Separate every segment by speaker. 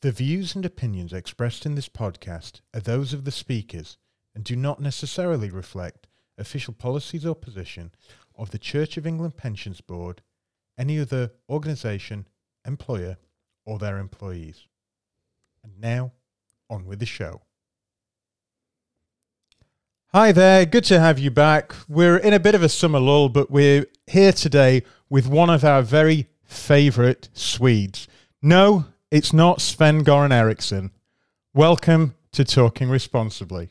Speaker 1: The views and opinions expressed in this podcast are those of the speakers and do not necessarily reflect official policies or position of the Church of England Pensions Board, any other organisation, employer, or their employees. And now, on with the show. Hi there, good to have you back. We're in a bit of a summer lull, but we're here today with one of our very favourite Swedes. No, it's not Sven Goran Eriksson. Welcome to Talking Responsibly.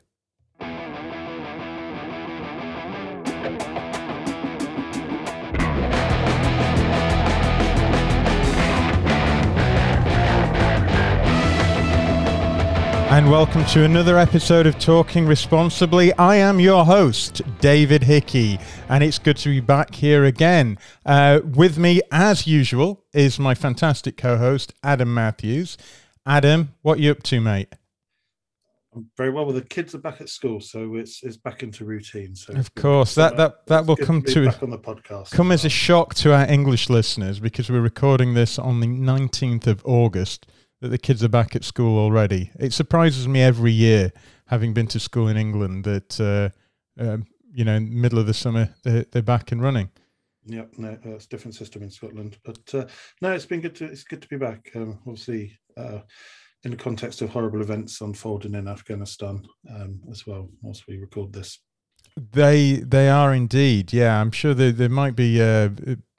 Speaker 1: And welcome to another episode of Talking Responsibly. I am your host, David Hickey, and it's good to be back here again. Uh, with me, as usual, is my fantastic co host, Adam Matthews. Adam, what you up to, mate?
Speaker 2: I'm very well. Well, the kids are back at school, so it's it's back into routine. So
Speaker 1: of course, that that that will come
Speaker 2: to,
Speaker 1: to
Speaker 2: on the podcast.
Speaker 1: Come as a shock to our English listeners because we're recording this on the 19th of August that the kids are back at school already. It surprises me every year, having been to school in England, that uh, uh, you know, in the middle of the summer they're, they're back and running.
Speaker 2: Yep, no, uh, it's a different system in Scotland, but uh, no, it's been good to it's good to be back. Um, obviously, uh, in the context of horrible events unfolding in Afghanistan um, as well, whilst we record this.
Speaker 1: They they are indeed, yeah. I'm sure there there might be uh,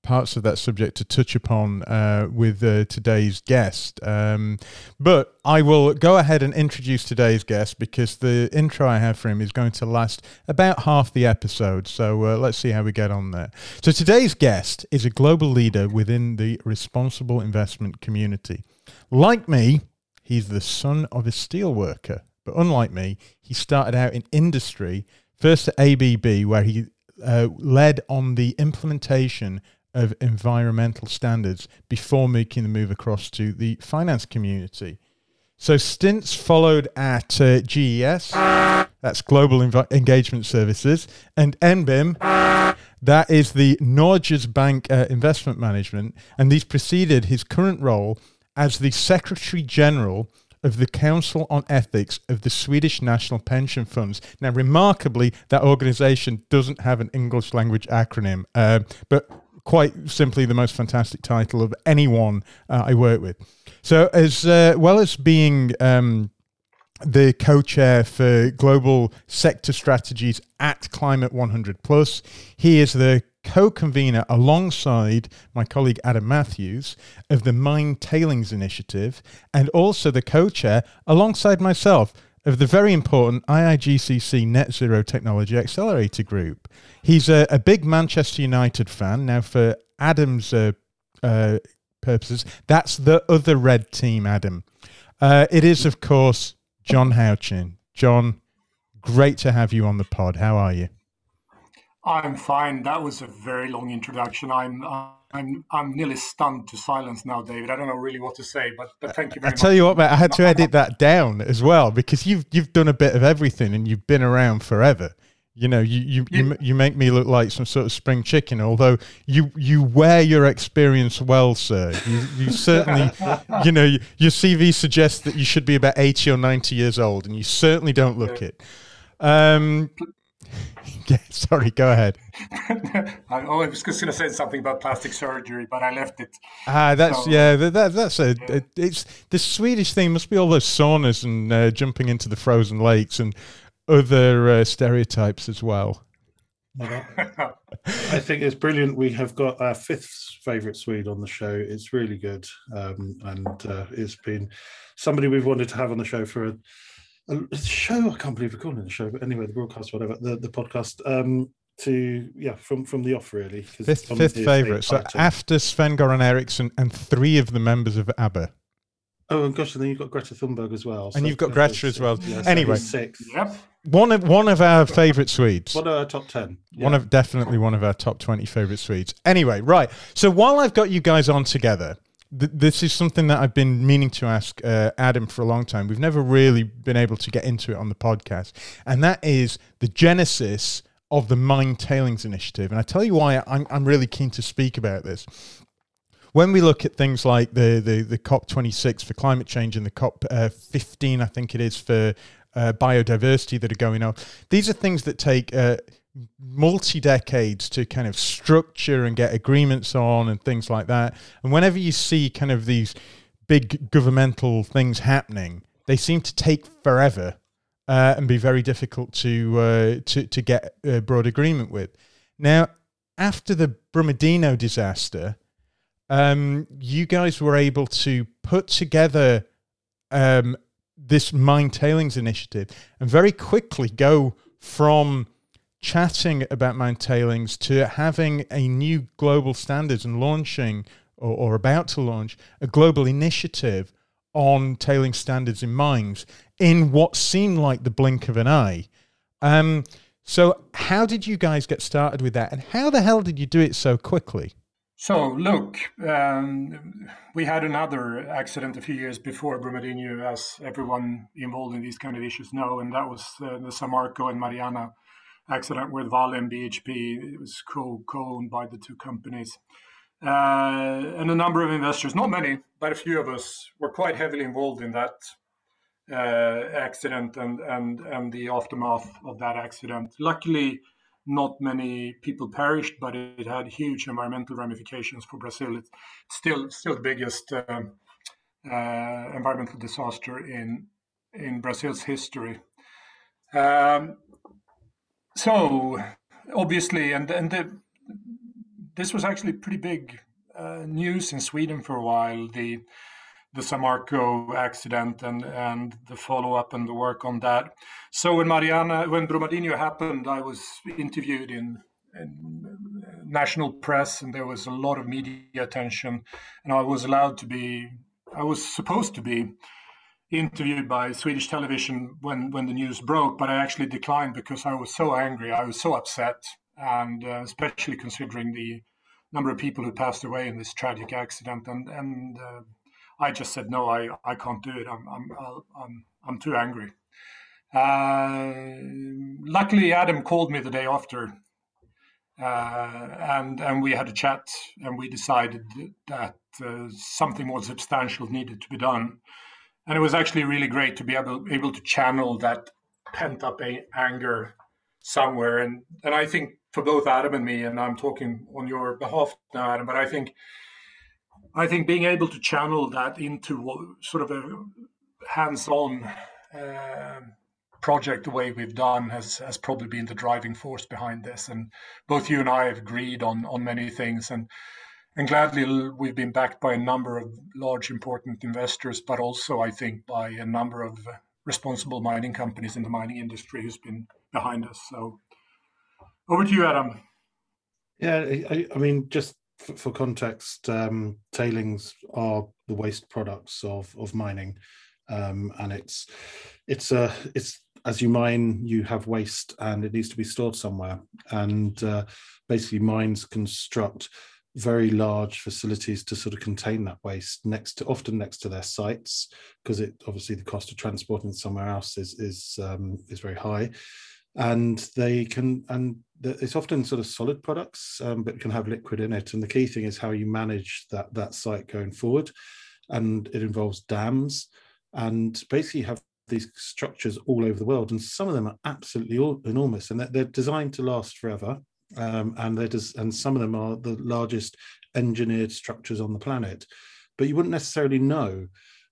Speaker 1: parts of that subject to touch upon uh, with uh, today's guest. Um, but I will go ahead and introduce today's guest because the intro I have for him is going to last about half the episode. So uh, let's see how we get on there. So today's guest is a global leader within the responsible investment community. Like me, he's the son of a steelworker. But unlike me, he started out in industry, first at ABB, where he uh, led on the implementation of environmental standards before making the move across to the finance community. So stints followed at uh, GES, that's Global Engagement Services, and NBIM, that is the Norges Bank uh, Investment Management, and these preceded his current role as the Secretary General of the Council on Ethics of the Swedish National Pension Funds. Now, remarkably, that organisation doesn't have an English language acronym, uh, but quite simply the most fantastic title of anyone uh, I work with. So, as uh, well as being um, the co-chair for global sector strategies at Climate 100 Plus, he is the co-convener alongside my colleague Adam Matthews of the Mine Tailings Initiative, and also the co-chair alongside myself of the very important IIGCC Net Zero Technology Accelerator Group. He's a, a big Manchester United fan. Now, for Adam's uh, uh, purposes, that's the other red team, Adam. Uh, it is, of course, John Howchin. John, great to have you on the pod. How are you?
Speaker 3: I'm fine. That was a very long introduction. I'm I'm I'm nearly stunned to silence now, David. I don't know really what to say, but but thank you very
Speaker 1: I much. I tell you what, mate, I had to edit that down as well because you've you've done a bit of everything and you've been around forever. You know, you you, you, you make me look like some sort of spring chicken. Although you you wear your experience well, sir. You, you certainly, you know, your CV suggests that you should be about eighty or ninety years old, and you certainly don't look it. Um, yeah, sorry, go ahead.
Speaker 3: I was just going to say something about plastic surgery, but I left it.
Speaker 1: Ah, that's so, yeah, that, that's a, yeah. it's the Swedish thing. Must be all those saunas and uh, jumping into the frozen lakes and other uh, stereotypes as well.
Speaker 2: I think it's brilliant. We have got our fifth favourite Swede on the show. It's really good, um, and uh, it's been somebody we've wanted to have on the show for a, a show. I can't believe we're calling it a show, but anyway, the broadcast, whatever, the, the podcast. Um, to yeah, from from the off really.
Speaker 1: Fifth, fifth favourite. So after Sven Goran Eriksson and three of the members of ABBA.
Speaker 2: Oh, and gosh, and then you've got Greta Thunberg as well.
Speaker 1: So and you've got Greta as well. Yeah, anyway,
Speaker 2: six.
Speaker 3: Yep.
Speaker 1: One of one of our favourite Swedes.
Speaker 2: One of our top ten.
Speaker 1: Yeah. One of definitely one of our top twenty favourite Swedes. Anyway, right. So while I've got you guys on together, th- this is something that I've been meaning to ask uh, Adam for a long time. We've never really been able to get into it on the podcast, and that is the genesis of the Mine Tailings Initiative. And I tell you why I'm, I'm really keen to speak about this when we look at things like the the, the COP26 for climate change and the COP uh, 15, I think it is for uh, biodiversity that are going on. These are things that take uh, multi decades to kind of structure and get agreements on and things like that. And whenever you see kind of these big governmental things happening, they seem to take forever uh, and be very difficult to uh, to to get a broad agreement with. Now, after the Brumadinho disaster, um, you guys were able to put together um, this mine tailings initiative and very quickly go from chatting about mine tailings to having a new global standards and launching or, or about to launch a global initiative on tailing standards in mines in what seemed like the blink of an eye. Um, so, how did you guys get started with that, and how the hell did you do it so quickly?
Speaker 3: So, look, um, we had another accident a few years before Brumadinho, as everyone involved in these kind of issues know, and that was uh, the Samarco and Mariana accident with Vale and BHP. It was co owned by the two companies. Uh, and a number of investors, not many, but a few of us, were quite heavily involved in that uh, accident and, and, and the aftermath of that accident. Luckily, not many people perished, but it had huge environmental ramifications for Brazil. It's still still the biggest uh, uh, environmental disaster in in Brazil's history. Um, so obviously, and and the, this was actually pretty big uh, news in Sweden for a while. The the Samarco accident and and the follow up and the work on that. So when Mariana, when Brumadinho happened, I was interviewed in, in national press, and there was a lot of media attention, and I was allowed to be, I was supposed to be interviewed by Swedish television when when the news broke, but I actually declined because I was so angry, I was so upset, and uh, especially considering the number of people who passed away in this tragic accident, and and uh, I just said no, I, I can't do it. I'm I'm I'm I'm too angry. Uh, luckily, Adam called me the day after, uh, and and we had a chat, and we decided that uh, something more substantial needed to be done. And it was actually really great to be able able to channel that pent up anger somewhere. And and I think for both Adam and me, and I'm talking on your behalf now, Adam, but I think I think being able to channel that into sort of a hands-on uh, project the way we've done has has probably been the driving force behind this. And both you and I have agreed on on many things, and and gladly we've been backed by a number of large important investors, but also I think by a number of responsible mining companies in the mining industry who's been behind us. So over to you, Adam.
Speaker 2: Yeah, I, I mean, just for, context, um, tailings are the waste products of of mining, um, and it's it's a it's as you mine, you have waste, and it needs to be stored somewhere. And uh, basically, mines construct very large facilities to sort of contain that waste next to often next to their sites because it obviously the cost of transporting somewhere else is is um, is very high. And they can and it's often sort of solid products um, but can have liquid in it. And the key thing is how you manage that that site going forward. And it involves dams. And basically have these structures all over the world and some of them are absolutely enormous and they're, they're designed to last forever um, and they're just, and some of them are the largest engineered structures on the planet but you wouldn't necessarily know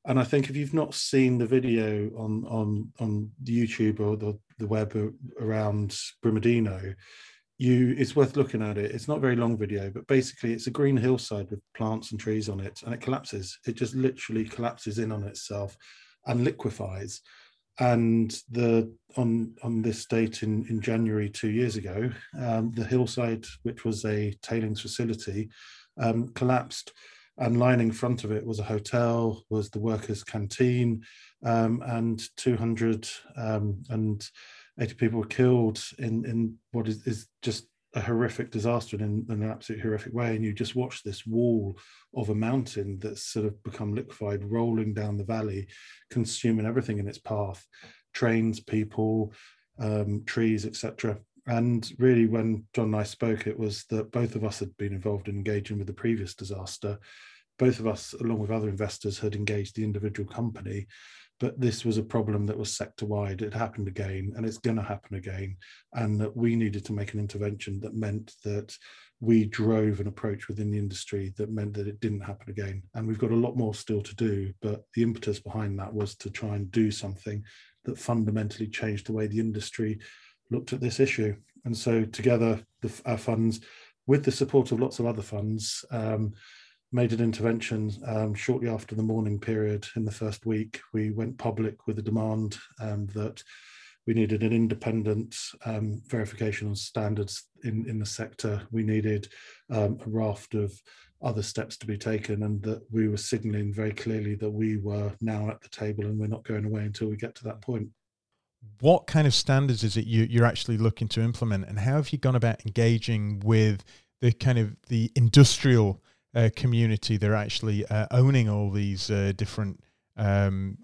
Speaker 2: and I think if you've not seen the video on on on YouTube or the, the web around Brumadinho, you it's worth looking at it. It's not a very long video, but basically it's a green hillside with plants and trees on it, and it collapses. It just literally collapses in on itself and liquefies. And the on on this date in in January two years ago, um, the hillside, which was a tailings facility, um, collapsed and lining front of it was a hotel, was the workers' canteen, um, and 200 um, and 80 people were killed in, in what is, is just a horrific disaster in, in, an absolute horrific way. And you just watch this wall of a mountain that's sort of become liquefied, rolling down the valley, consuming everything in its path trains, people, um, trees, etc. and really, when John and I spoke, it was that both of us had been involved in engaging with the previous disaster. Both of us, along with other investors, had engaged the individual company but this was a problem that was sector wide. It happened again, and it's going to happen again. And that we needed to make an intervention that meant that we drove an approach within the industry that meant that it didn't happen again. And we've got a lot more still to do, but the impetus behind that was to try and do something that fundamentally changed the way the industry looked at this issue. And so, together, the, our funds, with the support of lots of other funds, um, made an intervention um, shortly after the mourning period in the first week. We went public with a demand um, that we needed an independent um, verification on standards in, in the sector. We needed um, a raft of other steps to be taken, and that we were signalling very clearly that we were now at the table and we're not going away until we get to that point.
Speaker 1: What kind of standards is it you, you're actually looking to implement, and how have you gone about engaging with the kind of the industrial community they're actually uh, owning all these uh, different um,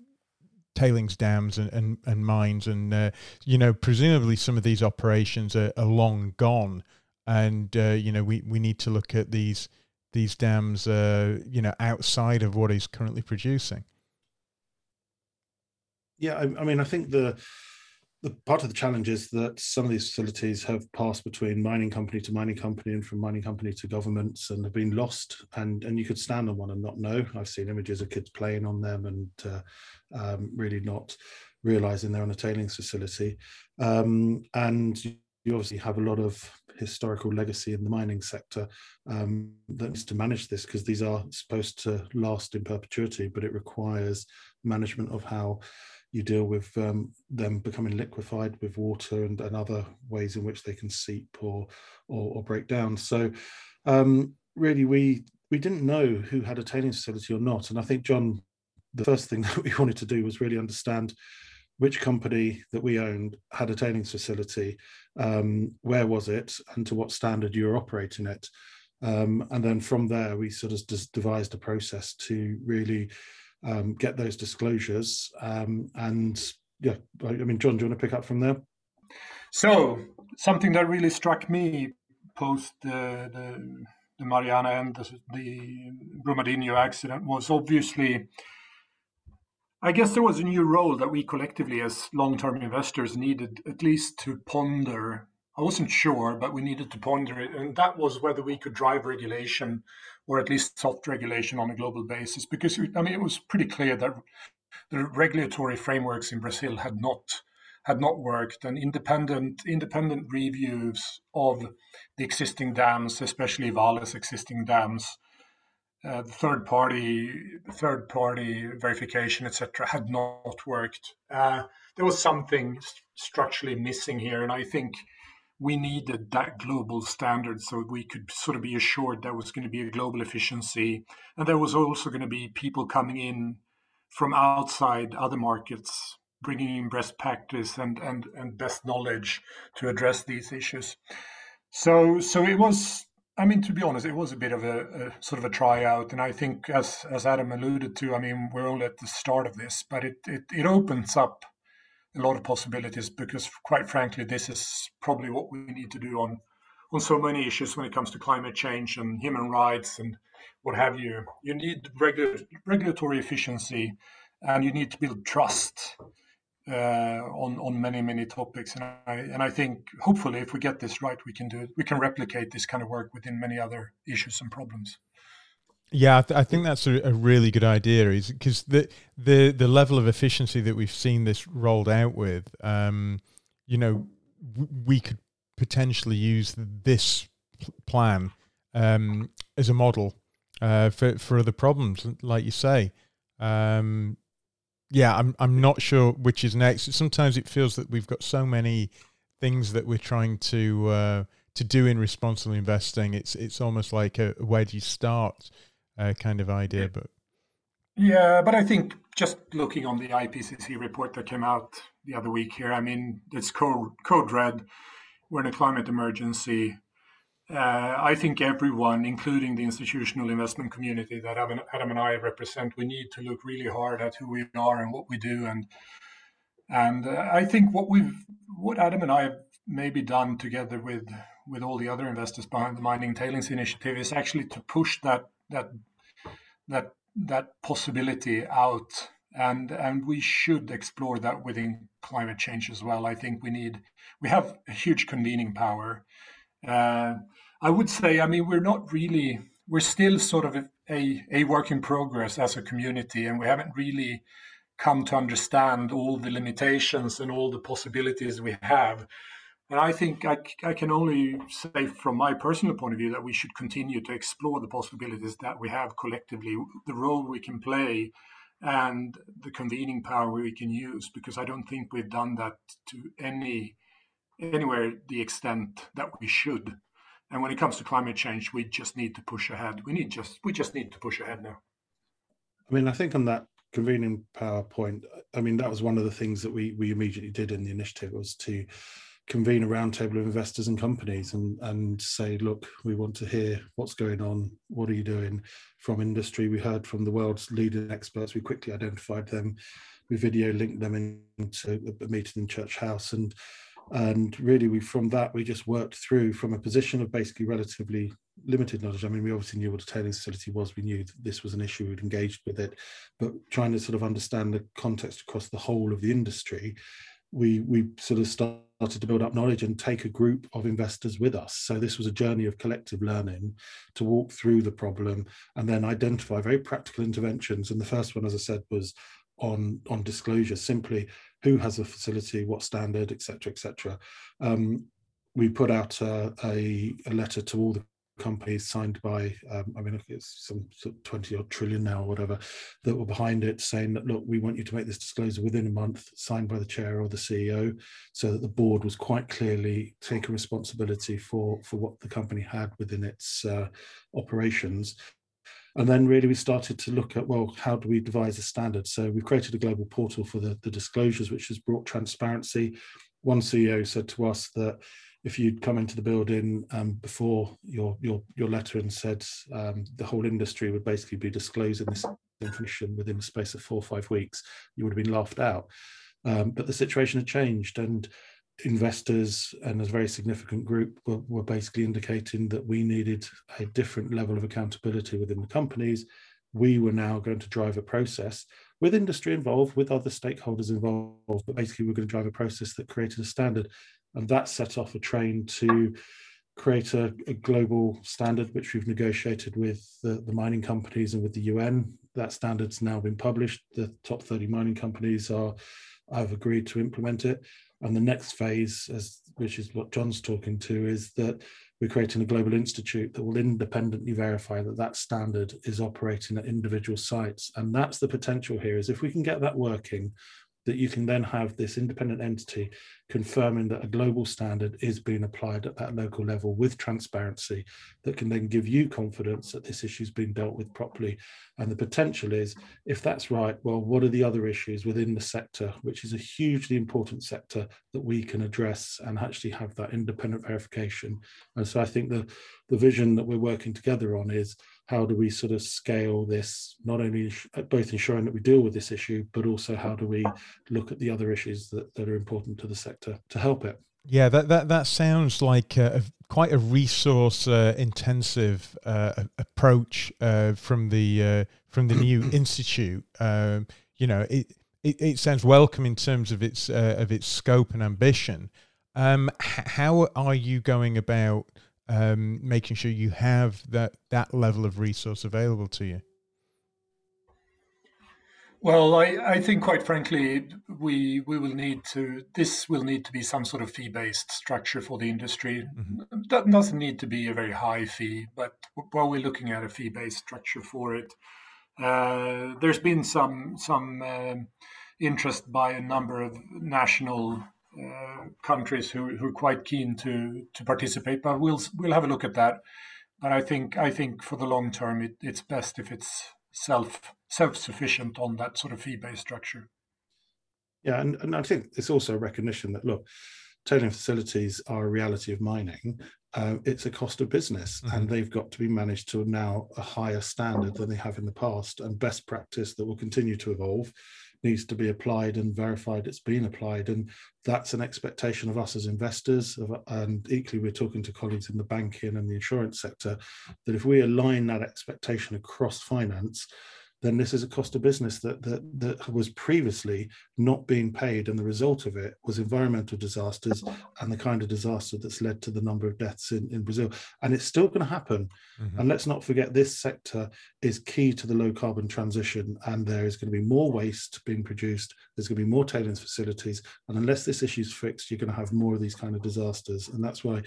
Speaker 1: tailings dams and, and, and mines and uh, you know presumably some of these operations are, are long gone. And uh, you know we, we need to look at these these dams you know outside of what is currently producing.
Speaker 2: Yeah I, I mean i think the the part of the challenge is that some of these facilities have passed between mining company to mining company and from mining company to governments and have been lost and and you could stand on one and not know. I've seen images of kids playing on them and uh, um, really not realizing they're on a tailings facility. Um, and you obviously have a lot of historical legacy in the mining sector um, that needs to manage this because these are supposed to last in perpetuity but it requires management of how you deal with um, them becoming liquefied with water and, and, other ways in which they can seep or or, or break down. So um, really, we we didn't know who had a tailings facility or not, and I think John, the first thing that we wanted to do was really understand which company that we owned had a tailings facility, um, where was it, and to what standard you were operating it. Um, and then from there, we sort of devised a process to really um, get those disclosures. Um, and yeah, I, mean, John, do you want to pick up from there?
Speaker 3: So something that really struck me post the the, the Mariana and the, the Brumadinho accident was obviously. I guess there was a new role that we collectively, as long term investors, needed at least to ponder I wasn't sure, but we needed to ponder it. And that was whether we could drive regulation or at least soft regulation on a global basis. Because, I mean, it was pretty clear that the regulatory frameworks in Brazil had not had not worked and independent independent reviews of the existing dams especially Vale's existing dams uh, the third party third party verification etc had not worked uh, there was something structurally missing here and i think we needed that global standard so we could sort of be assured there was going to be a global efficiency. And there was also going to be people coming in from outside other markets bringing in best practice and, and, and best knowledge to address these issues. So so it was i mean to be honest it was a bit of a, a sort of a tryout. And i think as as adam alluded to i mean we're only at the start of this but it it, it opens up a lot of possibilities because, quite frankly, this is probably what we need to do on on so many issues when it comes to climate change and human rights and what have you. You need regu- regulatory efficiency, and you need to build trust uh, on on many many topics. And I and I think hopefully, if we get this right, we can do. We can replicate this kind of work within many other issues and problems.
Speaker 1: Yeah, I, th- I, think that's a, a, really good idea. Is because the the the level of efficiency that we've seen this rolled out with, um, you know, w- we could potentially use this plan um, as a model uh, for for other problems, like you say. Um, yeah, I'm I'm not sure which is next. Sometimes it feels that we've got so many things that we're trying to uh, to do in responsible investing. It's it's almost like a, where do you start? Uh, kind of idea. But
Speaker 3: yeah, but I think just looking on the IPCC report that came out the other week here, I mean, it's code code red. We're in a climate emergency. Uh, I think everyone, including the institutional investment community that Adam, and I represent, we need to look really hard at who we are and what we do, and And uh, I think what we've, what Adam and I have maybe done together with with all the other investors behind the mining tailings initiative is actually to push that that that that possibility out. And and we should explore that within climate change as well. I think we need we have a huge convening power. Uh, i would say i mean we're not really we're still sort of a, a work in progress as a community and we haven't really come to understand all the limitations and all the possibilities we have and I think I, I can only say from my personal point of view that we should continue to explore the possibilities that we have collectively, the role we can play, and the convening power we can use. Because I don't think we've done that to any anywhere the extent that we should. And when it comes to climate change, we just need to push ahead. We need just we just need to push ahead now.
Speaker 2: I mean, I think on that convening power point, I mean that was one of the things that we we immediately did in the initiative was to convene a roundtable of investors and companies and and say, look, we want to hear what's going on. What are you doing from industry? We heard from the world's leading experts. We quickly identified them. We video linked them into a meeting in Church House and and really we from that we just worked through from a position of basically relatively limited knowledge i mean we obviously knew what a tailings facility was we knew that this was an issue we'd engaged with it but trying to sort of understand the context across the whole of the industry we we sort of started to build up knowledge and take a group of investors with us. So this was a journey of collective learning to walk through the problem and then identify very practical interventions. And the first one, as I said, was on on disclosure. Simply, who has a facility, what standard, etc., etc. Um, we put out a, a, a letter to all the companies signed by, um, I mean, it's some sort of 20 odd trillion now or whatever, that were behind it saying that, look, we want you to make this disclosure within a month, signed by the chair or the CEO, so that the board was quite clearly taking responsibility for, for what the company had within its uh, operations. And then really we started to look at, well, how do we devise a standard? So we've created a global portal for the, the disclosures, which has brought transparency. One CEO said to us that if you'd come into the building um, before your your your letter and said um, the whole industry would basically be disclosing this information within the space of four or five weeks, you would have been laughed out. Um, but the situation had changed, and investors and a very significant group were, were basically indicating that we needed a different level of accountability within the companies. We were now going to drive a process with industry involved, with other stakeholders involved, but basically we're going to drive a process that created a standard and that set off a train to create a, a, global standard which we've negotiated with the, the, mining companies and with the UN. That standard's now been published. The top 30 mining companies are have agreed to implement it. And the next phase, as which is what John's talking to, is that we're creating a global institute that will independently verify that that standard is operating at individual sites. And that's the potential here. Is if we can get that working, that you can then have this independent entity confirming that a global standard is being applied at that local level with transparency that can then give you confidence that this issue's been dealt with properly. And the potential is, if that's right, well, what are the other issues within the sector, which is a hugely important sector that we can address and actually have that independent verification. And so I think the, the vision that we're working together on is how do we sort of scale this, not only both ensuring that we deal with this issue, but also how do we look at the other issues that, that are important to the sector to help it.
Speaker 1: Yeah, that that that sounds like a, quite a resource uh, intensive uh, approach uh, from the uh, from the new institute. Um, you know, it, it, it sounds welcome in terms of its uh, of its scope and ambition. Um, how are you going about um, making sure you have that that level of resource available to you?
Speaker 3: Well, I, I think quite frankly, we we will need to this will need to be some sort of fee based structure for the industry. Mm-hmm. That doesn't need to be a very high fee, but while we're looking at a fee based structure for it, uh, there's been some some um, interest by a number of national countries who, who are quite keen to to participate. But we'll we'll have a look at that. But I think I think for the long term, it, it's best if it's self self sufficient on that sort of fee based structure.
Speaker 2: Yeah, and, and I think it's also a recognition that look, tailing facilities are a reality of mining, uh, it's a cost of business mm-hmm. and they've got to be managed to now a higher standard than they have in the past and best practice that will continue to evolve needs to be applied and verified it's been applied and that's an expectation of us as investors and equally we're talking to colleagues in the banking and the insurance sector that if we align that expectation across finance then this is a cost of business that, that that was previously not being paid, and the result of it was environmental disasters and the kind of disaster that's led to the number of deaths in, in Brazil. And it's still going to happen. Mm-hmm. And let's not forget this sector is key to the low carbon transition, and there is going to be more waste being produced. There's going to be more tailings facilities, and unless this issue is fixed, you're going to have more of these kind of disasters. And that's why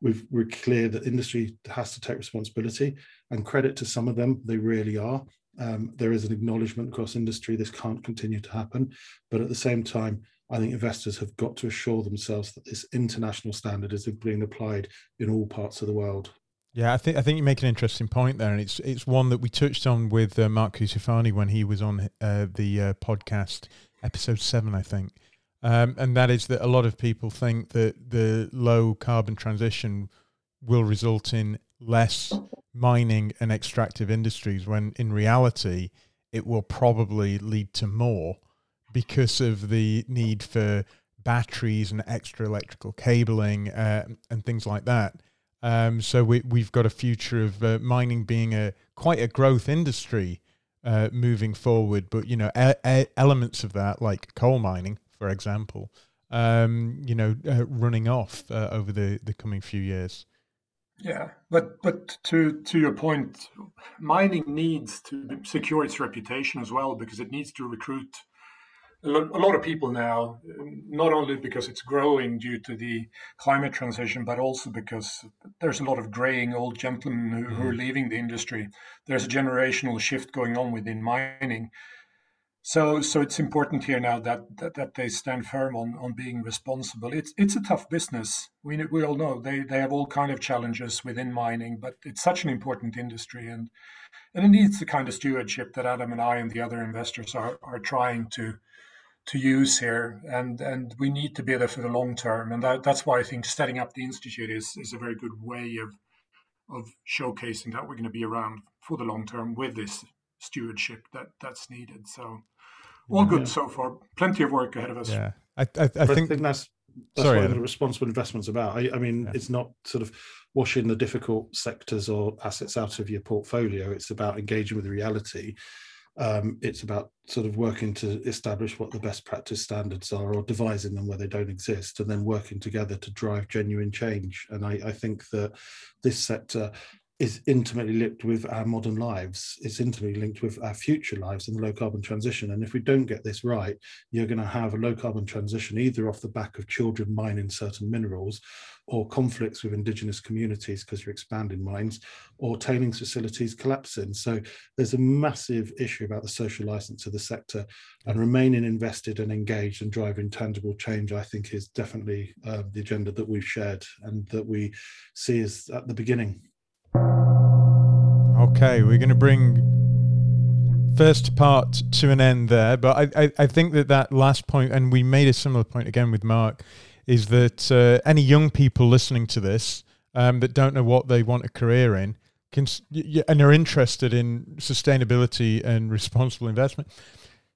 Speaker 2: we've, we're clear that industry has to take responsibility and credit to some of them. They really are. Um, there is an acknowledgement across industry this can't continue to happen. But at the same time, I think investors have got to assure themselves that this international standard is being applied in all parts of the world.
Speaker 1: Yeah, I think I think you make an interesting point there, and it's it's one that we touched on with uh, Mark Cutifani when he was on uh, the uh, podcast episode seven, I think, um, and that is that a lot of people think that the low carbon transition will result in less mining and extractive industries when in reality it will probably lead to more because of the need for batteries and extra electrical cabling uh, and things like that. Um, so we, we've got a future of uh, mining being a quite a growth industry uh, moving forward. But you know, e- e- elements of that, like coal mining, for example, um, you know, uh, running off uh, over the, the coming few years.
Speaker 3: Yeah, but but to to your point, mining needs to secure its reputation as well because it needs to recruit a lot of people now, not only because it's growing due to the climate transition, but also because there's a lot of graying old gentlemen who, who are mm-hmm. leaving the industry. There's a generational shift going on within mining. So, so it's important here now that, that, that they stand firm on, on being responsible. It's it's a tough business. We we all know they, they have all kind of challenges within mining, but it's such an important industry, and and it needs the kind of stewardship that Adam and I and the other investors are, are trying to to use here, and and we need to be there for the long term, and that, that's why I think setting up the institute is is a very good way of of showcasing that we're going to be around for the long term with this stewardship that that's needed. So all good so far. Plenty of work ahead of us.
Speaker 1: Yeah, I, I, I, think,
Speaker 2: I think, that's that's Sorry, what responsible investment's about. I, I mean, yeah. it's not sort of washing the difficult sectors or assets out of your portfolio. It's about engaging with reality. Um, it's about sort of working to establish what the best practice standards are or devising them where they don't exist and then working together to drive genuine change. And I, I think that this sector is intimately linked with our modern lives. It's intimately linked with our future lives and the low carbon transition. And if we don't get this right, you're going to have a low carbon transition either off the back of children mining certain minerals or conflicts with indigenous communities because you're expanding mines or tailings facilities collapsing. So there's a massive issue about the social license of the sector and remaining invested and engaged and driving tangible change, I think is definitely uh, the agenda that we've shared and that we see as at the beginning.
Speaker 1: Okay, we're going to bring first part to an end there, but I, I, I, think that that last point, and we made a similar point again with Mark, is that uh, any young people listening to this um, that don't know what they want a career in can, and are interested in sustainability and responsible investment,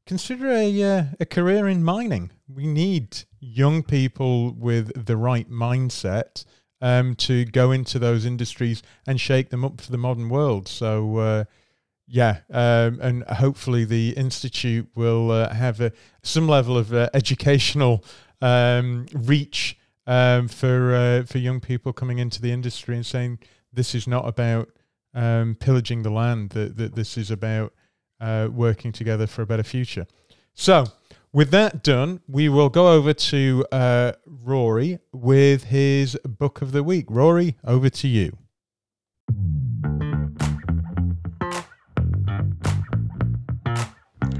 Speaker 1: consider a, uh, a career in mining. We need young people with the right mindset um, to go into those industries and shake them up for the modern world. So, uh, yeah, um, and hopefully the institute will uh, have a, some level of uh, educational um, reach um, for uh, for young people coming into the industry and saying this is not about um, pillaging the land. That that this is about uh, working together for a better future. So with that done, we will go over to uh, Rory with his book of the week. Rory, over to you.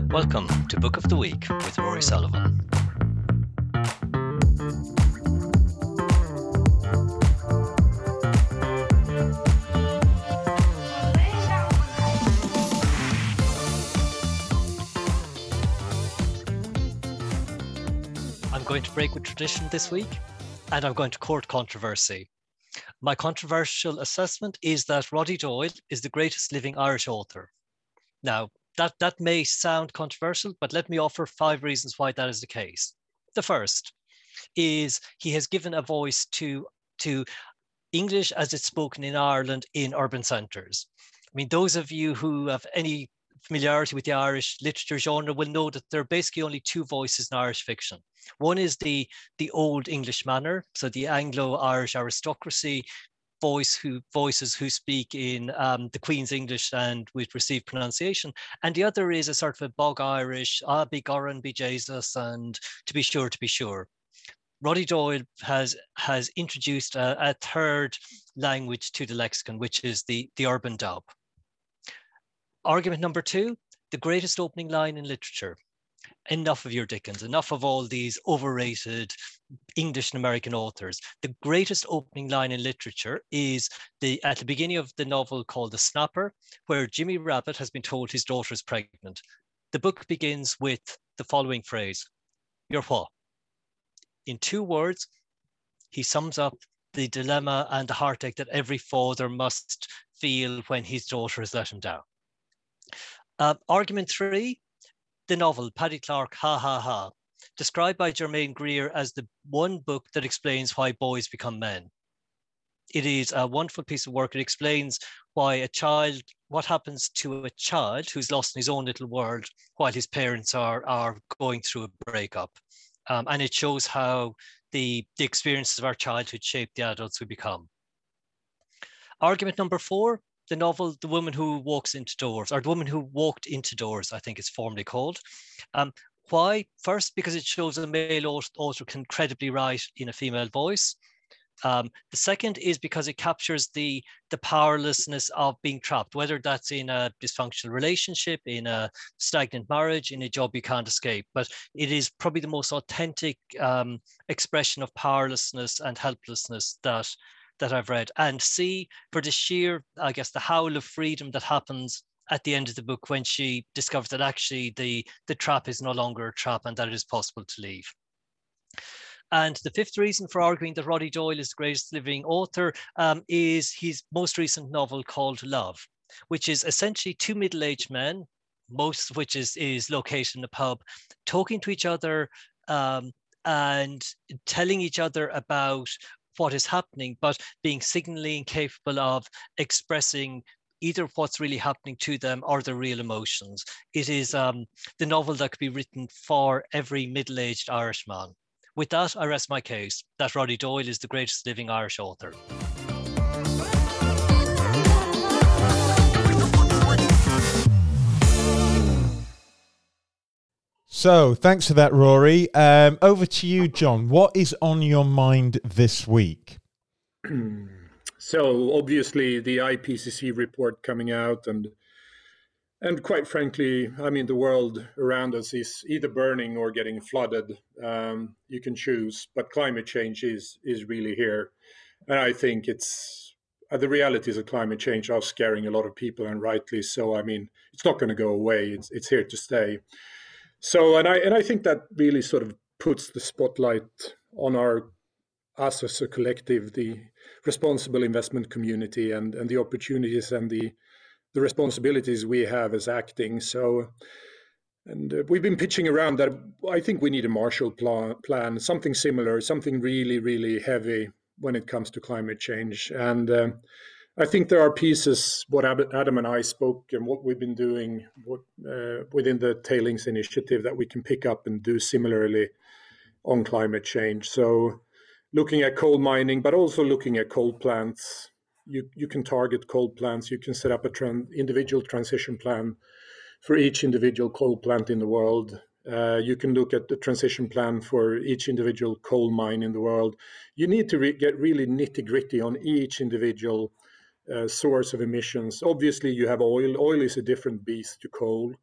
Speaker 4: Welcome to Book of the Week with Rory Sullivan. Going to break with tradition this week and I'm going to court controversy. My controversial assessment is that Roddy Doyle is the greatest living Irish author. Now, that, that may sound controversial, but let me offer five reasons why that is the case. The first is he has given a voice to, to English as it's spoken in Ireland in urban centres. I mean, those of you who have any familiarity with the Irish literature genre will know that there are basically only two voices in Irish fiction. One is the, the old English manner, so the Anglo-Irish aristocracy voice who voices who speak in um, the Queen's English and with received pronunciation, and the other is a sort of a bog Irish, ah, be Goran, be Jesus, and to be sure, to be sure. Roddy Doyle has has introduced a, a third language to the lexicon, which is the the urban dub. Argument number two, the greatest opening line in literature. Enough of your Dickens, enough of all these overrated English and American authors. The greatest opening line in literature is the at the beginning of the novel called The Snapper, where Jimmy Rabbitte has been told his daughter is pregnant. The book begins with the following phrase, You're what? In two words, he sums up the dilemma and the heartache that every father must feel when his daughter has let him down. Uh, argument three, the novel Paddy Clarke, Ha Ha Ha, described by Germaine Greer as the one book that explains why boys become men. It is a wonderful piece of work. It explains why a child, what happens to a child who's lost in his own little world while his parents are, are going through a breakup. Um, and it shows how the, the experiences of our childhood shape the adults we become. Argument number four the novel The Woman Who Walks Into Doors, or The Woman Who Walked Into Doors, I think it's formally called. Um, why? First, because it shows a male author can credibly write in a female voice. Um, the second is because it captures the the powerlessness of being trapped, whether that's in a dysfunctional relationship, in a stagnant marriage, in a job you can't escape. But it is probably the most authentic um, expression of powerlessness and helplessness that that I've read, and see for the sheer, I guess, the howl of freedom that happens at the end of the book when she discovers that actually the the trap is no longer a trap and that it is possible to leave. And the fifth reason for arguing that Roddy Doyle is the greatest living author um, is his most recent novel called Love, which is essentially two middle-aged men, most of which is, is located in a pub, talking to each other um, and telling each other about what is happening, but being signally incapable of expressing either what's really happening to them or their real emotions. It is um, the novel that could be written for every middle aged Irishman. With that, I rest my case that Roddy Doyle is the greatest living Irish author.
Speaker 1: So, thanks for that, Rory. Um, over to you, John. What is on your mind this week?
Speaker 3: so, obviously, the IPCC report coming out, and and quite frankly, I mean, the world around us is either burning or getting flooded. Um, you can choose, but climate change is is really here, and I think it's uh, the realities of climate change are scaring a lot of people, and rightly so. I mean, it's not going to go away; it's it's here to stay. So, and I and I think that really sort of puts the spotlight on our us as a collective, the responsible investment community, and and the opportunities and the the responsibilities we have as acting. So, and uh, we've been pitching around that I think we need a Marshall plan, plan, something similar, something really, really heavy when it comes to climate change. And uh, I think there are pieces what Adam and I spoke and what we've been doing what, uh, within the tailings initiative that we can pick up and do similarly on climate change. So, looking at coal mining, but also looking at coal plants. You you can target coal plants. You can set up a tran- individual transition plan for each individual coal plant in the world. Uh, you can look at the transition plan for each individual coal mine in the world. You need to re- get really nitty gritty on each individual uh, source of emissions. Obviously, you have oil. Oil is a different beast to coal.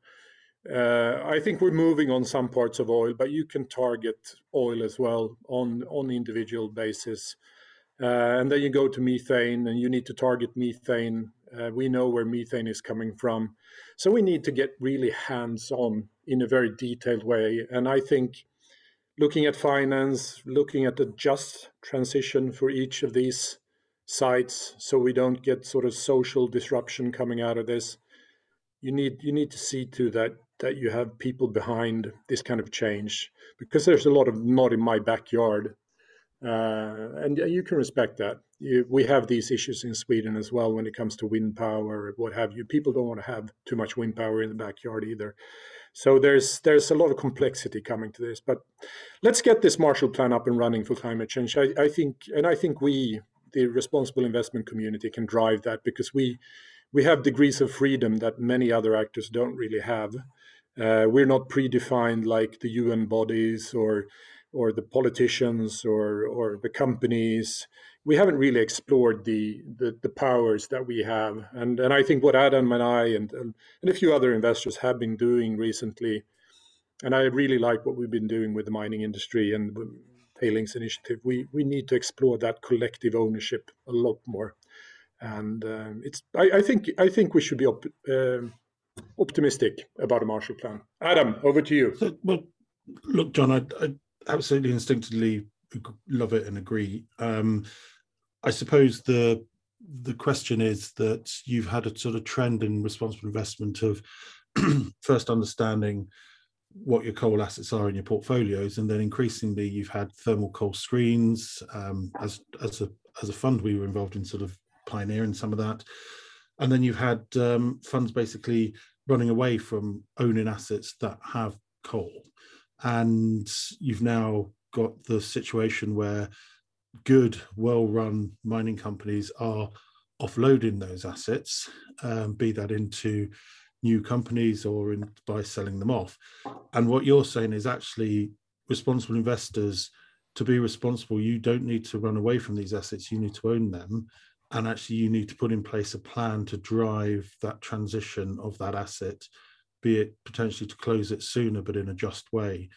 Speaker 3: Uh, I think we're moving on some parts of oil, but you can target oil as well on on individual basis. Uh, and then you go to methane, and you need to target methane. Uh, we know where methane is coming from, so we need to get really hands on in a very detailed way. And I think looking at finance, looking at the just transition for each of these sites so we don't get sort of social disruption coming out of this. You need you need to see to that that you have people behind this kind of change because there's a lot of not in my backyard uh, and you can respect that. You, we have these issues in Sweden as well when it comes to wind power, what have you. People don't want to have too much wind power in the backyard either. So there's there's a lot of complexity coming to this. But let's get this Marshall Plan up and running for climate change. I, I think, and I think we, the responsible investment community, can drive that because we we have degrees of freedom that many other actors don't really have. Uh, we're not predefined like the UN bodies or or the politicians or or the companies we haven't really explored the, the, the powers that we have and and I think what Adam and I and, and and a few other investors have been doing recently and I really like what we've been doing with the mining industry and the tailings initiative we we need to explore that collective ownership a lot more and um, it's I, I, think I think we should be op, uh, optimistic about a Marshall Plan. Adam, over to you.
Speaker 2: So, well, look, John, I, I absolutely instinctively love it and agree. Um, I suppose the the question is that you've had a sort of trend in responsible investment of first understanding what your coal assets are in your portfolios, and then increasingly you've had thermal coal screens. Um, as as a as a fund, we were involved in sort of pioneering some of that, and then you've had um, funds basically running away from owning assets that have coal and you've now got the situation where good, well-run mining companies are offloading those assets, um, be that into new companies or in, by selling them off. And what you're saying is actually responsible investors to be responsible, you don't need to run away from these assets, you need to own them. And actually, you need to put in place a plan to drive that transition of that asset be it potentially to close it sooner, but in a just way,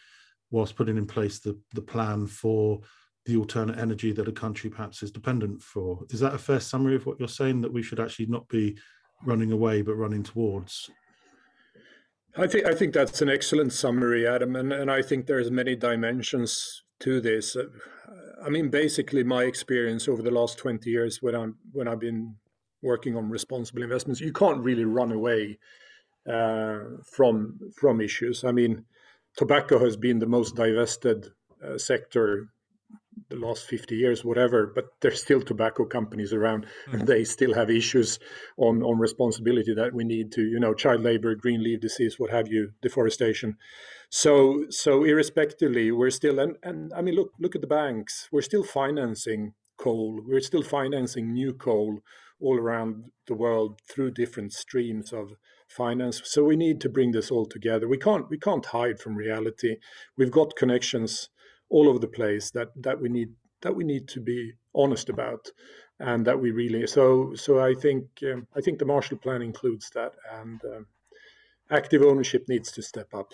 Speaker 2: whilst putting in place the, the plan for the alternate energy that a country perhaps is dependent for. Is that a fair summary of what you're saying that we should actually not be running away but running towards?
Speaker 3: I think I think that's an excellent summary, Adam, and, and I think there's many dimensions to this. Uh, I mean, basically, my experience over the last 20 years when I'm when I've been working on responsible investments, you can't really run away uh, from from issues. I mean, tobacco has been the most divested uh, sector the last 50 years whatever but there's still tobacco companies around mm. and they still have issues on on responsibility that we need to you know child labor green leaf disease what have you deforestation so so irrespectively we're still and, and i mean look look at the banks we're still financing coal we're still financing new coal all around the world through different streams of finance. So we need to bring this all together. We can't we can't hide from reality. We've got connections all over the place that that we need that we need to be honest about, and that we really so so I think um, I think the Marshall Plan includes that, and um, active ownership needs to step up.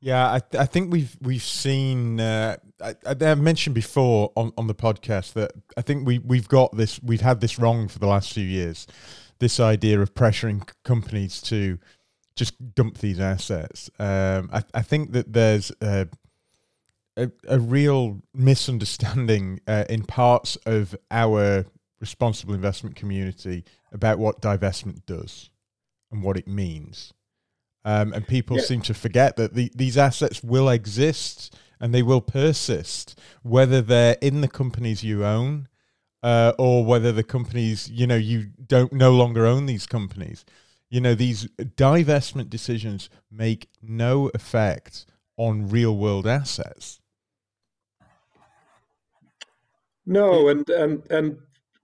Speaker 1: Yeah, I, I think we've we've seen. Uh, I, I mentioned before on, on the podcast that I think we we've got this. We've had this wrong for the last few years this idea of pressuring companies to just dump these assets. Um, I, I, think that there's a, a, a real misunderstanding uh, in parts of our responsible investment community about what divestment does and what it means. Um, and people yeah. seem to forget that the, these assets will exist and they will persist, whether they're in the companies you own uh, or whether the companies, you know, you don't no longer own these companies. You know, these divestment decisions make no effect on real world assets.
Speaker 3: No, and and and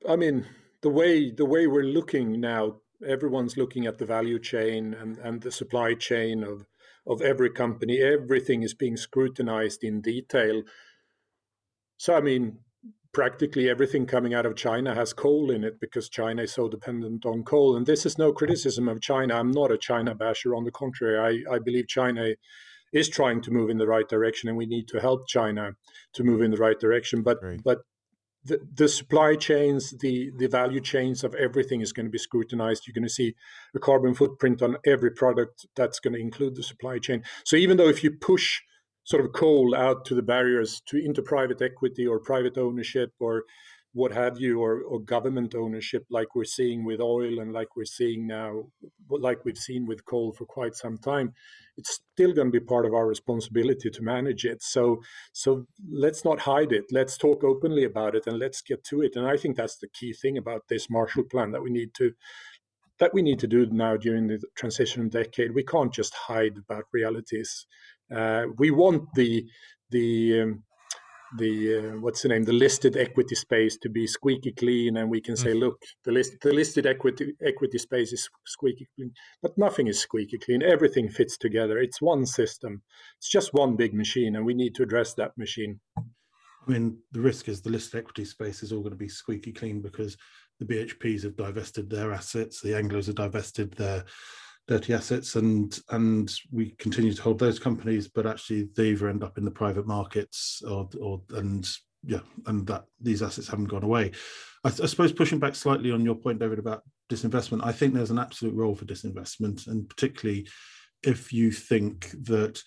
Speaker 3: I mean the way the way we're looking now, everyone's looking at the value chain and, and the supply chain of of every company. Everything is being scrutinized in detail. So I mean, practically everything coming out of China has coal in it because China is so dependent on coal. And this is no criticism of China. I'm not a China basher. On the contrary, I, I believe China is trying to move in the right direction, and we need to help China to move in the right direction. But but the, the supply chains, the the value chains of everything is going to be scrutinized. You're going to see a carbon footprint on every product that's going to include the supply chain. So even though if you push sort of coal out to the barriers to into private equity or private ownership or what have you, or, or government ownership, like we're seeing with oil and like we're seeing now, like we've seen with coal for quite some time, it's still going to be part of our responsibility to manage it. So, so let's not hide it. Let's talk openly about it and let's get to it. And I think that's the key thing about this Marshall Plan that we need to that we need to do now during the transition decade. We can't just hide about realities. Uh, we want the the um, the uh, what's the name? The listed equity space to be squeaky clean and we can say mm. look the list the listed equity equity space is squeaky clean. But nothing is squeaky clean. Everything fits together. It's one system. It's just one big machine and we need to address that machine.
Speaker 2: I mean the risk is the listed equity space is all going to be squeaky clean because the bhps have divested their assets the anglos have divested their dirty assets and and we continue to hold those companies but actually they either end up in the private markets or or and yeah and that these assets haven't gone away. I, I, suppose pushing back slightly on your point david about disinvestment i think there's an absolute role for disinvestment. And particularly if you think that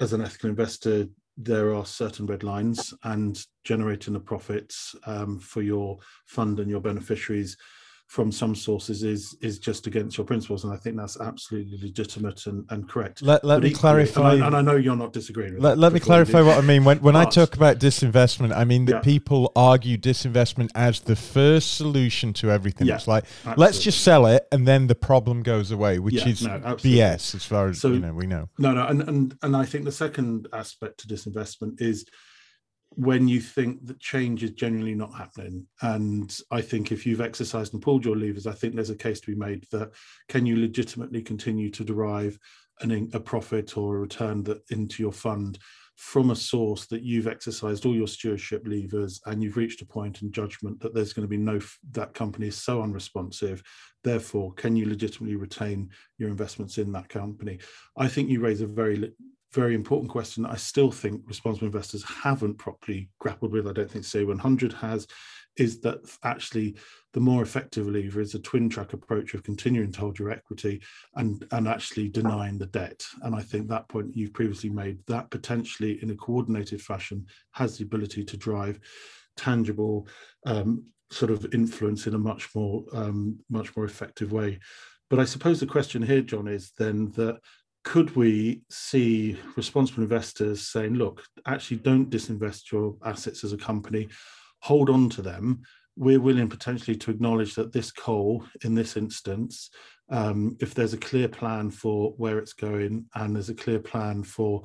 Speaker 2: as an ethical investor there are certain red lines and generating the profits um, for your fund and your beneficiaries from some sources is is just against your principles, and I think that's absolutely legitimate and, and correct.
Speaker 1: Let, let me clarify,
Speaker 2: and I, and I, know you're not disagreeing.
Speaker 1: let, let me clarify what I mean when when I talk about disinvestment. I mean that yeah. people argue disinvestment as the first solution to everything. Yeah, it's like absolutely. let's just sell it, and then the problem goes away, which yeah, is no, BS as far as so, you know we know.
Speaker 2: No, no, and and and I think the second aspect to disinvestment is when you think that change is genuinely not happening. And I think if you've exercised and pulled your levers, I think there's a case to be made that can you legitimately continue to derive an, a profit or a return that into your fund from a source that you've exercised all your stewardship levers and you've reached a point in judgment that there's going to be no that company is so unresponsive therefore can you legitimately retain your investments in that company i think you raise a very very important question I still think responsible investors haven't properly grappled with. I don't think CA100 has, is that actually the more effective lever is a twin track approach of continuing to hold your equity and, and actually denying the debt. And I think that point you've previously made, that potentially in a coordinated fashion has the ability to drive tangible um, sort of influence in a much more um, much more effective way. But I suppose the question here, John, is then that could we see responsible investors saying, look, actually don't disinvest your assets as a company, hold on to them. We're willing potentially to acknowledge that this coal, in this instance, um, if there's a clear plan for where it's going and there's a clear plan for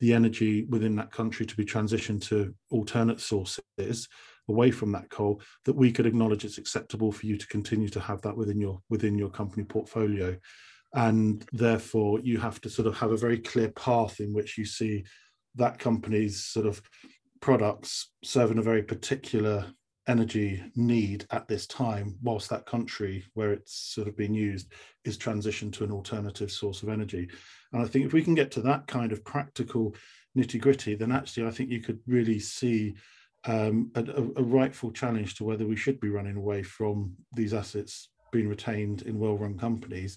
Speaker 2: the energy within that country to be transitioned to alternate sources away from that coal, that we could acknowledge it's acceptable for you to continue to have that within your within your company portfolio and therefore you have to sort of have a very clear path in which you see that company's sort of products serving a very particular energy need at this time whilst that country where it's sort of being used is transitioned to an alternative source of energy. And i think if we can get to that kind of practical nitty gritty then actually i think you could really see um, a, a rightful challenge to whether we should be running away from these assets being retained in well run companies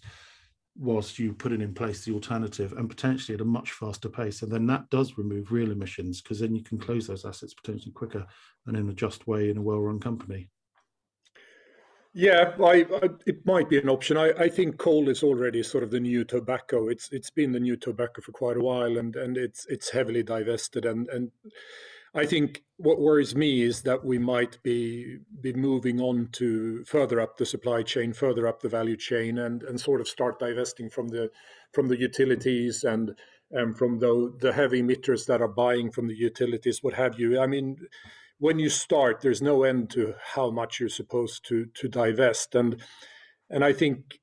Speaker 2: whilst you putting in place the alternative and potentially at a much faster pace. And then that does remove real emissions because then you can close those assets potentially quicker and in a just way in a well run company.
Speaker 3: Yeah, I, I, it might be an option. I, I think coal is already sort of the new tobacco. It's it's been the new tobacco for quite a while, and, and it's it's heavily divested. And and I think what worries me is that we might be be moving on to further up the supply chain, further up the value chain, and and sort of start divesting from the from the utilities and and from the the heavy emitters that are buying from the utilities, what have you. I mean, when you start, there's no end to how much you're supposed to to divest, and and I think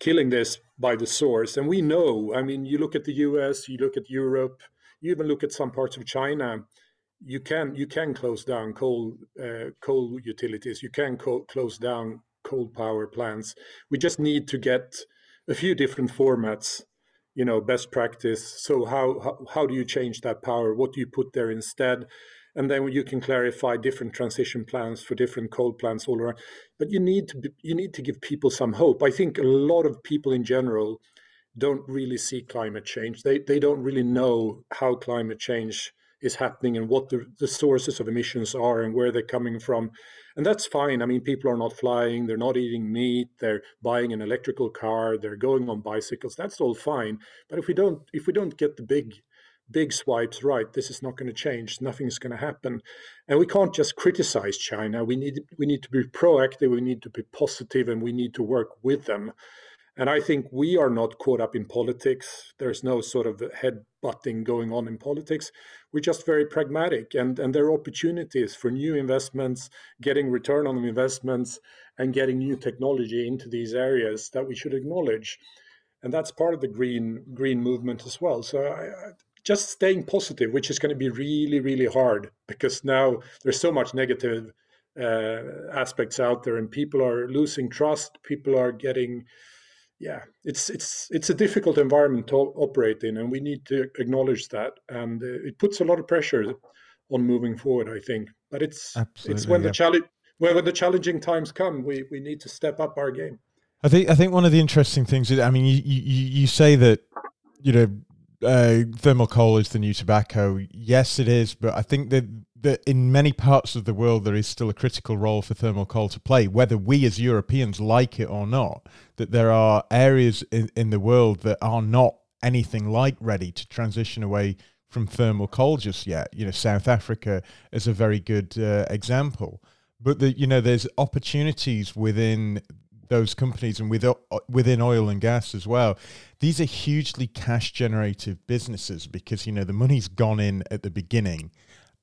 Speaker 3: killing this by the source. And we know, I mean, you look at the U.S., you look at Europe, you even look at some parts of China you can you can close down coal uh, coal utilities. You can co- close down coal power plants. We just need to get a few different formats. You know, best practice. So how, how how do you change that power? What do you put there instead? And then you can clarify different transition plans for different coal plants all around. But you need to be, you need to give people some hope. I think a lot of people in general don't really see climate change. They they don't really know how climate change is happening and what the, the sources of emissions are and where they're coming from. And that's fine. I mean, people are not flying, they're not eating meat, they're buying an electrical car, they're going on bicycles. That's all fine. But if we don't if we don't get the big big swipes right this is not going to change nothing's going to happen and we can't just criticize china we need we need to be proactive we need to be positive and we need to work with them and I think we are not caught up in politics. There's no sort of head-butting going on in politics. We're just very pragmatic, and, and there are opportunities for new investments, getting return on investments, and getting new technology into these areas that we should acknowledge. And that's part of the green green movement as well. So I, just staying positive, which is going to be really, really hard because now there's so much negative uh, aspects out there, and people are losing trust. People are getting yeah, it's it's it's a difficult environment to operate in, and we need to acknowledge that. And uh, it puts a lot of pressure on moving forward. I think, but it's Absolutely, it's when yeah. the challenge when, when the challenging times come, we we need to step up our game.
Speaker 1: I think I think one of the interesting things is, I mean, you you, you say that you know uh, thermal coal is the new tobacco. Yes, it is, but I think that that in many parts of the world there is still a critical role for thermal coal to play, whether we as Europeans like it or not. That there are areas in, in the world that are not anything like ready to transition away from thermal coal just yet. You know, South Africa is a very good uh, example. But the, you know, there's opportunities within those companies and with, uh, within oil and gas as well. These are hugely cash generative businesses because you know the money's gone in at the beginning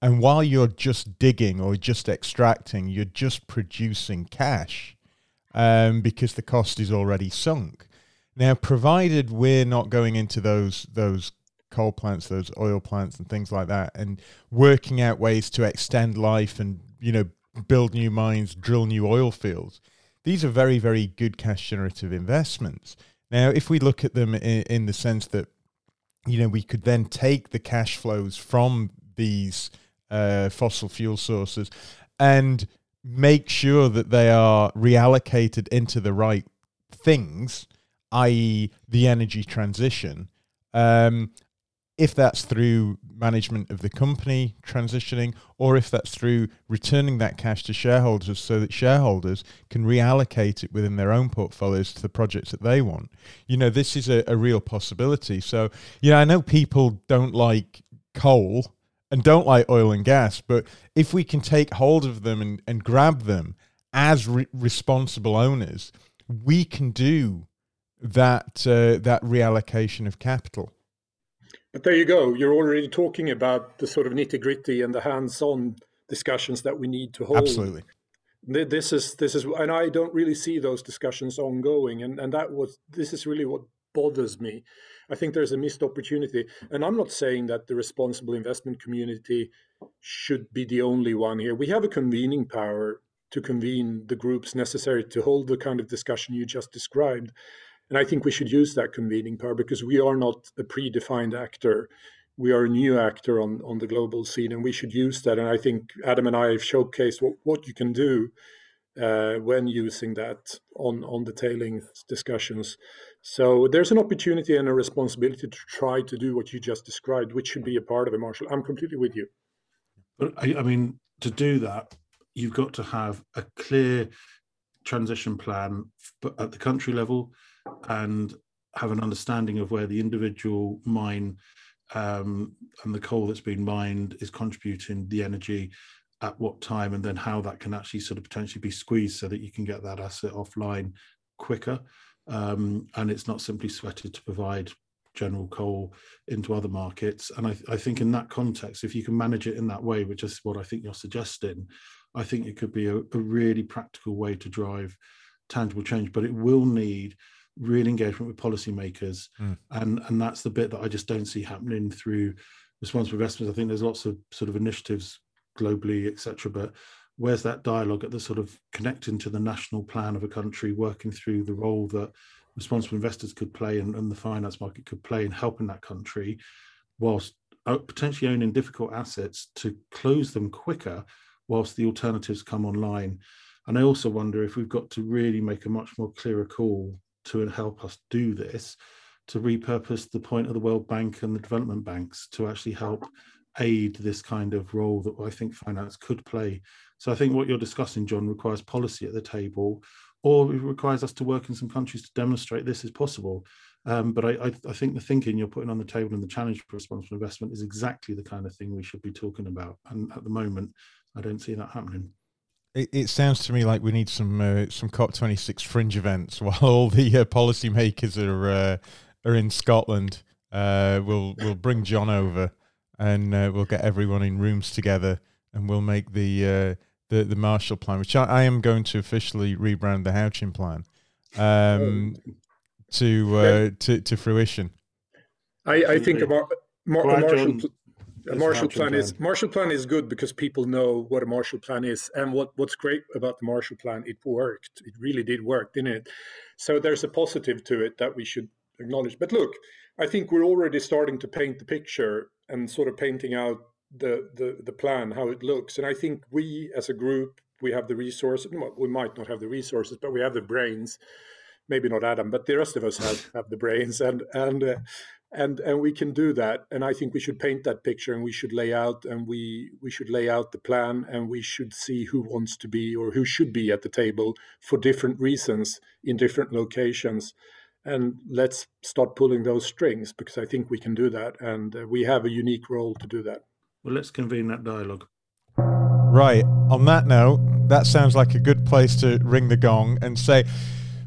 Speaker 1: and while you're just digging or just extracting, you're just producing cash um, because the cost is already sunk. Now, provided we're not going into those those coal plants, those oil plants, and things like that, and working out ways to extend life and you know build new mines, drill new oil fields, these are very very good cash generative investments. Now, if we look at them in, in the sense that you know we could then take the cash flows from these uh, fossil fuel sources and make sure that they are reallocated into the right things, i.e., the energy transition. Um, if that's through management of the company transitioning, or if that's through returning that cash to shareholders so that shareholders can reallocate it within their own portfolios to the projects that they want. You know, this is a, a real possibility. So, you know, I know people don't like coal and don't like oil and gas. But if we can take hold of them and, and grab them as re- responsible owners, we can do that uh, that reallocation of capital.
Speaker 3: But there you go. You're already talking about the sort of nitty gritty and the hands-on discussions that we need to hold.
Speaker 1: Absolutely.
Speaker 3: This is this is, and I don't really see those discussions ongoing, and and that was this is really what bothers me I think there's a missed opportunity. And I'm not saying that the responsible investment community should be the only one here. We have a convening power to convene the groups necessary to hold the kind of discussion you just described. And I think we should use that convening power because we are not a predefined actor. We are a new actor on, on the global scene, and we should use that. And I think Adam and I have showcased what, what you can do uh, when using that on, on the tailing discussions. So there's an opportunity and a responsibility to try to do what you just described, which should be a part of it, Marshall. I'm completely with you.
Speaker 2: But I, I mean, to do that, you've got to have a clear transition plan at the country level and have an understanding of where the individual mine um, and the coal that's been mined is contributing the energy at what time and then how that can actually sort of potentially be squeezed so that you can get that asset offline quicker um, and it's not simply sweated to provide general coal into other markets. And I, I, think in that context, if you can manage it in that way, which is what I think you're suggesting, I think it could be a, a really practical way to drive tangible change. But it will need real engagement with policymakers, mm. and and that's the bit that I just don't see happening through responsible investments. I think there's lots of sort of initiatives globally, etc. But where's that dialogue at the sort of connecting to the national plan of a country, working through the role that responsible investors could play and, and the finance market could play in helping that country, whilst uh, potentially owning difficult assets to close them quicker, whilst the alternatives come online. And I also wonder if we've got to really make a much more clearer call to help us do this to repurpose the point of the World Bank and the development banks to actually help aid this kind of role that I think finance could play. So I think what you're discussing, John, requires policy at the table, or it requires us to work in some countries to demonstrate this is possible. Um, but I, I, I, think the thinking you're putting on the table and the challenge for responsible investment is exactly the kind of thing we should be talking about. And at the moment, I don't see that happening.
Speaker 1: It, it sounds to me like we need some uh, some COP26 fringe events while all the uh, policymakers are uh, are in Scotland. Uh, we'll we'll bring John over and uh, we'll get everyone in rooms together and we'll make the uh, the the Marshall Plan, which I, I, am going to officially rebrand the Howchin Plan, um, oh. to uh, to to fruition.
Speaker 3: I, I think about Mar- Marshall. A Marshall plan, plan, is Marshall Plan is good because people know what a Marshall Plan is, and what what's great about the Marshall Plan, it worked. It really did work, didn't it? So there's a positive to it that we should acknowledge. But look, I think we're already starting to paint the picture and sort of painting out the the the plan, how it looks. And I think we as a group, we have the resources. We might not have the resources, but we have the brains. Maybe not Adam, but the rest of us have have the brains, and and. Uh, and and we can do that and i think we should paint that picture and we should lay out and we we should lay out the plan and we should see who wants to be or who should be at the table for different reasons in different locations and let's start pulling those strings because I think we can do that, and uh, we have a unique role to do that.
Speaker 2: Well, let's convene that dialogue.
Speaker 1: Right. On that note, that sounds like a good place to ring the gong and say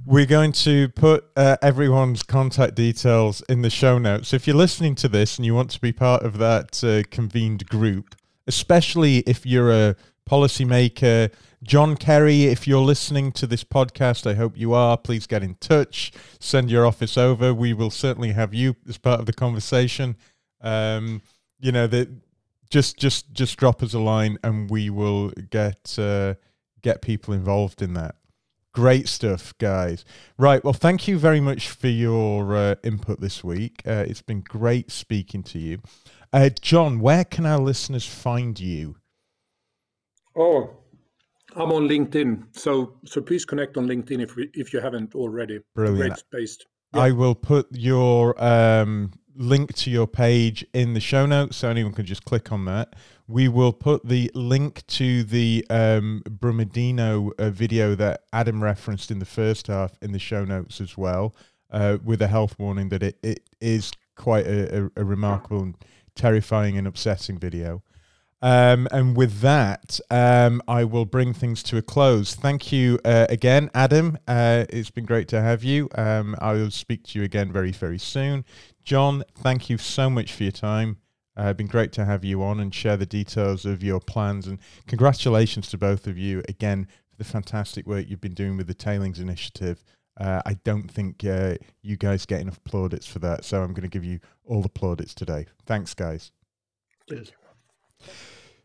Speaker 1: we're going to put uh, everyone's contact details in the show notes. If you're listening to this and you want to be part of that uh, convened group, especially if you're a policymaker, John Kerry, if you're listening to this podcast, I hope you are. Please get in touch. Send your office over. We will certainly have you as part of the conversation. Um, you know that just just just drop us a line and we will get uh, get people involved in that. Great stuff, guys. Right. Well, thank you very much for your uh, input this week. Uh, it's been great speaking to you. Uh, John, where can our listeners find you?
Speaker 3: Oh, I'm on LinkedIn, so so please connect on LinkedIn if we, if you haven't already.
Speaker 1: Brilliant. Great space. Yeah. I will put your um, link to your page in the show notes, so anyone can just click on that. We will put the link to the um, Brumadinho uh, video that Adam referenced in the first half in the show notes as well, uh, with a health warning that it, it is quite a, a, a remarkable and terrifying and upsetting video. Um, and with that, um, I will bring things to a close. Thank you uh, again, Adam. Uh, it's been great to have you. Um, I will speak to you again very, very soon. John, thank you so much for your time. Uh, been great to have you on and share the details of your plans. And congratulations to both of you again for the fantastic work you've been doing with the Tailings Initiative. Uh, I don't think uh, you guys get enough plaudits for that, so I'm going to give you all the plaudits today. Thanks, guys.
Speaker 2: Cheers.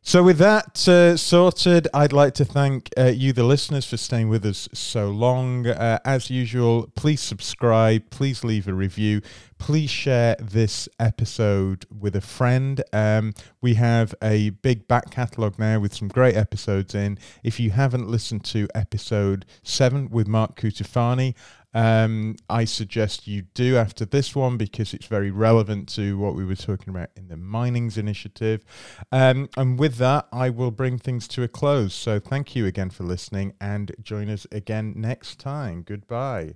Speaker 1: So, with that uh, sorted, I'd like to thank uh, you, the listeners, for staying with us so long. Uh, as usual, please subscribe, please leave a review, please share this episode with a friend. Um, we have a big back catalogue now with some great episodes in. If you haven't listened to episode seven with Mark Cutifani, um, I suggest you do after this one because it's very relevant to what we were talking about in the minings initiative. Um, and with that, I will bring things to a close. So thank you again for listening and join us again next time. Goodbye.